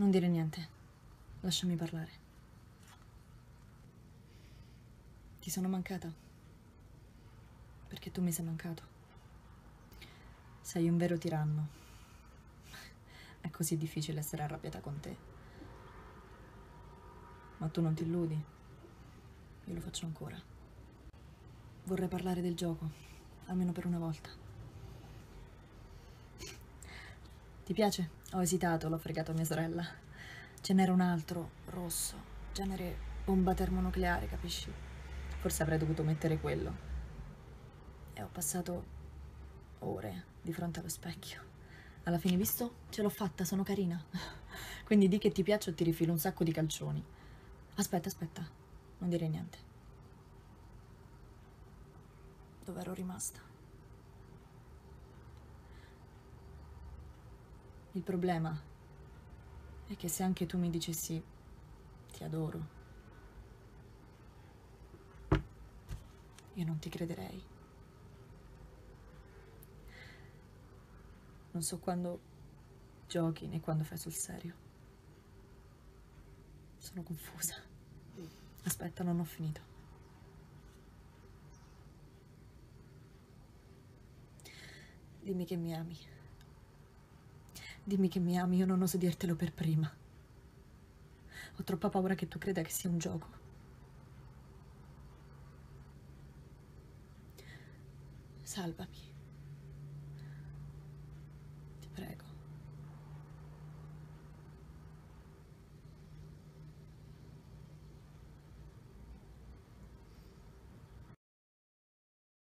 Non dire niente. Lasciami parlare. Ti sono mancata. Perché tu mi sei mancato. Sei un vero tiranno. È così difficile essere arrabbiata con te. Ma tu non ti illudi. Io lo faccio ancora. Vorrei parlare del gioco, almeno per una volta. Ti piace? Ho esitato, l'ho fregato a mia sorella. Ce n'era un altro, rosso, genere bomba termonucleare, capisci? Forse avrei dovuto mettere quello. E ho passato ore di fronte allo specchio. Alla fine, visto? Ce l'ho fatta, sono carina. Quindi di che ti piace o ti rifilo un sacco di calcioni. Aspetta, aspetta, non dire niente. Dove ero rimasta? Il problema è che se anche tu mi dicessi ti adoro, io non ti crederei. Non so quando giochi né quando fai sul serio. Sono confusa. Aspetta, non ho finito. Dimmi che mi ami. Dimmi che mi ami, io non oso dirtelo per prima. Ho troppa paura che tu creda che sia un gioco. Salvami.